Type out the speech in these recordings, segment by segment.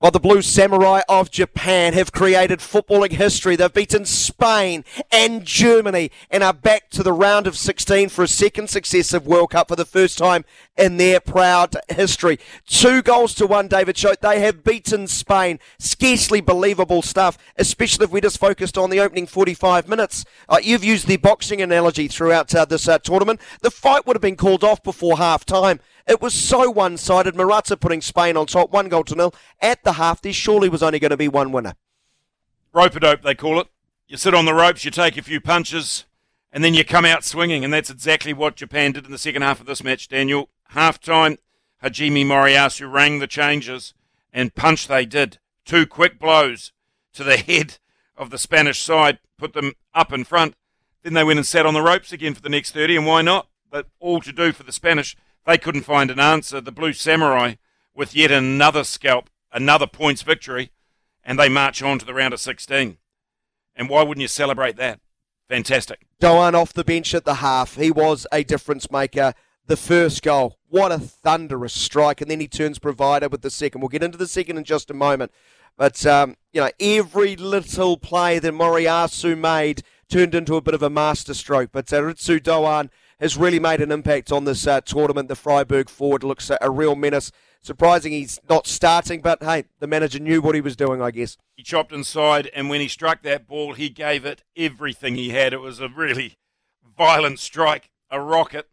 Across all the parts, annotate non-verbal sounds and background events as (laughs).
Well, the Blue Samurai of Japan have created footballing history. They've beaten Spain and Germany and are back to the round of 16 for a second successive World Cup for the first time in their proud history. Two goals to one, David Chote. They have beaten Spain. Scarcely believable stuff, especially if we just focused on the opening 45 minutes. Uh, you've used the boxing analogy throughout uh, this uh, tournament. The fight would have been called off before half time. It was so one sided. Morata putting Spain on top, one goal to nil. At the half, there surely was only going to be one winner. Rope a dope, they call it. You sit on the ropes, you take a few punches, and then you come out swinging. And that's exactly what Japan did in the second half of this match, Daniel. Half time, Hajime Moriyasu rang the changes, and punch they did. Two quick blows to the head of the Spanish side, put them up in front. Then they went and sat on the ropes again for the next 30, and why not? But all to do for the Spanish they couldn't find an answer. The Blue Samurai with yet another scalp, another points victory, and they march on to the round of 16. And why wouldn't you celebrate that? Fantastic. Doan off the bench at the half. He was a difference maker. The first goal, what a thunderous strike. And then he turns provider with the second. We'll get into the second in just a moment. But, um, you know, every little play that Moriyasu made turned into a bit of a masterstroke. But uh, Ritsu Doan has really made an impact on this uh, tournament. The Freiburg forward looks a, a real menace. Surprising he's not starting, but hey, the manager knew what he was doing, I guess. He chopped inside, and when he struck that ball, he gave it everything he had. It was a really violent strike, a rocket.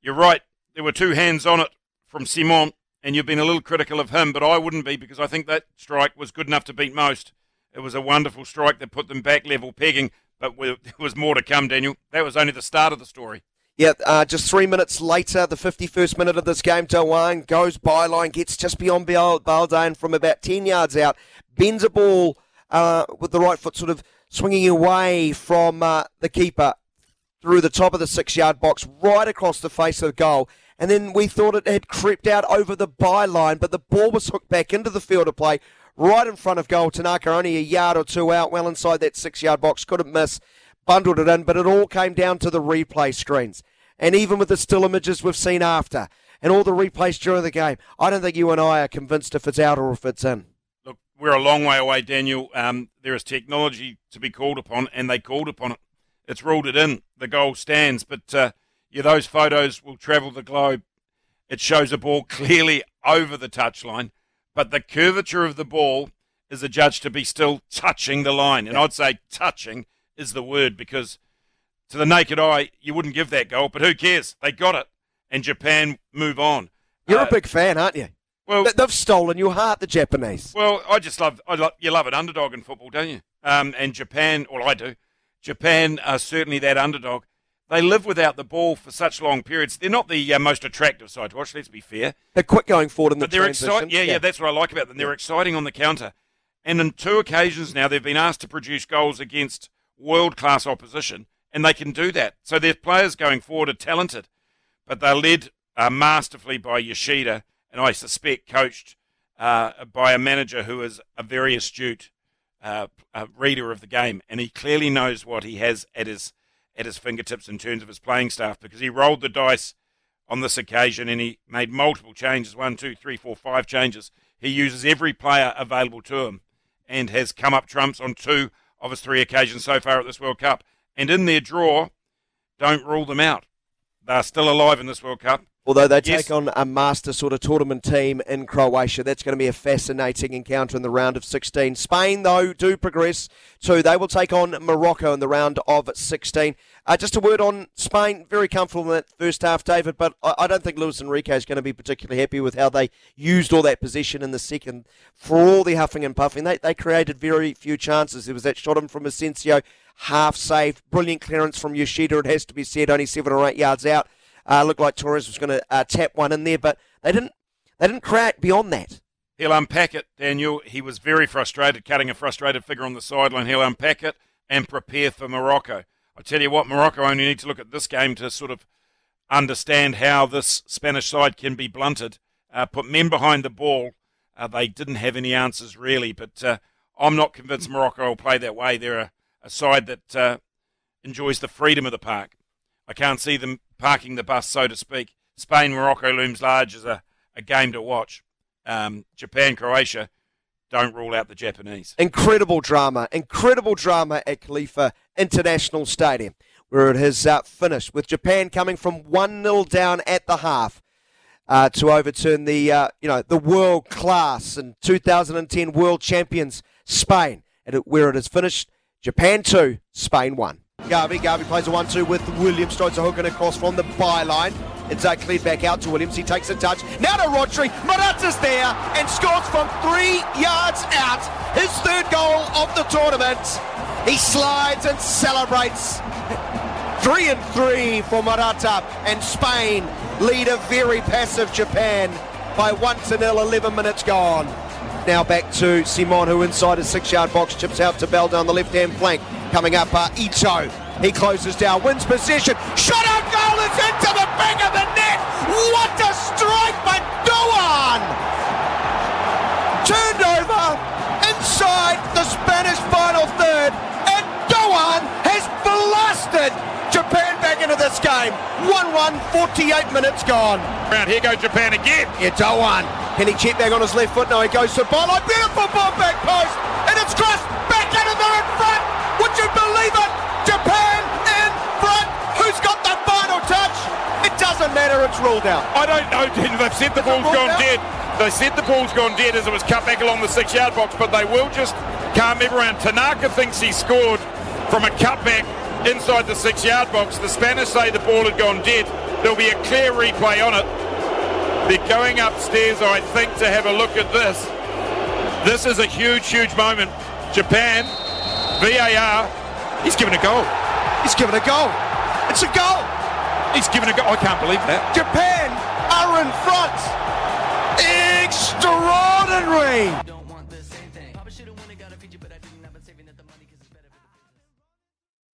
You're right, there were two hands on it from Simon, and you've been a little critical of him, but I wouldn't be because I think that strike was good enough to beat most. It was a wonderful strike that put them back level pegging, but there was more to come, Daniel. That was only the start of the story. Yeah, uh, just three minutes later, the 51st minute of this game, Doan goes byline, gets just beyond Baldain from about 10 yards out, bends a ball uh, with the right foot, sort of swinging away from uh, the keeper through the top of the six yard box, right across the face of the goal. And then we thought it had crept out over the byline, but the ball was hooked back into the field of play, right in front of goal. Tanaka only a yard or two out, well inside that six yard box, couldn't miss bundled it in, but it all came down to the replay screens. And even with the still images we've seen after and all the replays during the game, I don't think you and I are convinced if it's out or if it's in. Look, we're a long way away, Daniel. Um, there is technology to be called upon, and they called upon it. It's ruled it in. The goal stands, but uh, yeah, those photos will travel the globe. It shows a ball (laughs) clearly over the touchline, but the curvature of the ball is adjudged to be still touching the line. And I'd say touching is the word because to the naked eye, you wouldn't give that goal, but who cares? They got it, and Japan move on. You're uh, a big fan, aren't you? Well, they've stolen your heart, the Japanese. Well, I just love, I love you love an underdog in football, don't you? Um, and Japan, well, I do. Japan are certainly that underdog. They live without the ball for such long periods. They're not the uh, most attractive side to watch. Let's be fair. They're quick going forward in but the they're exciting. Yeah, yeah, yeah, that's what I like about them. They're yeah. exciting on the counter. And on two occasions now, they've been asked to produce goals against world class opposition, and they can do that. So their players going forward are talented, but they're led uh, masterfully by Yoshida, and I suspect coached uh, by a manager who is a very astute uh, reader of the game, and he clearly knows what he has at his at his fingertips in terms of his playing staff because he rolled the dice on this occasion and he made multiple changes one, two, three, four, five changes. He uses every player available to him and has come up trumps on two of his three occasions so far at this World Cup. And in their draw, don't rule them out. They're still alive in this World Cup. Although they yes. take on a master sort of tournament team in Croatia, that's going to be a fascinating encounter in the round of 16. Spain, though, do progress too. They will take on Morocco in the round of 16. Uh, just a word on Spain. Very comfortable in that first half, David, but I, I don't think Luis Enrique is going to be particularly happy with how they used all that possession in the second. For all the huffing and puffing, they, they created very few chances. There was that shot in from Asensio, half saved. Brilliant clearance from Yoshida, it has to be said, only seven or eight yards out. Uh, looked like Torres was going to uh, tap one in there, but they didn't. They didn't crack beyond that. He'll unpack it, Daniel. He was very frustrated, cutting a frustrated figure on the sideline. He'll unpack it and prepare for Morocco. I tell you what, Morocco only need to look at this game to sort of understand how this Spanish side can be blunted. Uh, put men behind the ball. Uh, they didn't have any answers really, but uh, I'm not convinced Morocco will play that way. They're a, a side that uh, enjoys the freedom of the park. I can't see them parking the bus, so to speak. Spain Morocco looms large as a, a game to watch. Um, Japan Croatia don't rule out the Japanese. Incredible drama, incredible drama at Khalifa International Stadium, where it has uh, finished with Japan coming from one 0 down at the half. Uh, to overturn the uh, you know the world class and 2010 world champions Spain, and where it has finished Japan two, Spain one. Gavi, Gavi plays a 1-2 with Williams, throws a hook and across from the byline. It's uh, cleared back out to Williams. He takes a touch. Now to Rodri. Morata's there and scores from three yards out. His third goal of the tournament. He slides and celebrates. (laughs) Three and three for Morata. And Spain lead a very passive Japan by 1 to 0, 11 minutes gone. Now back to Simon, who inside his six yard box chips out to Bell down the left hand flank. Coming up, uh, Ito. He closes down, wins possession. Shot on goal is into the back of the net. What a strike by Doan! Turned over inside the Spanish final third, and Doan has blasted Japan back into this game. 1 1, 48 minutes gone. Round here goes Japan again. Yeah, Doan. Can he check back on his left foot? No, he goes to byline. Beautiful ball back post, doesn't matter. It's ruled out. I don't know. They've said the ball's gone out? dead. They said the ball's gone dead as it was cut back along the six-yard box, but they will just calm everyone. Tanaka thinks he scored from a cutback inside the six-yard box. The Spanish say the ball had gone dead. There'll be a clear replay on it. They're going upstairs, I think, to have a look at this. This is a huge, huge moment. Japan, VAR, he's given a goal. He's given a goal. It's a goal. He's given a go. I can't believe that. Japan are in front. Extraordinary.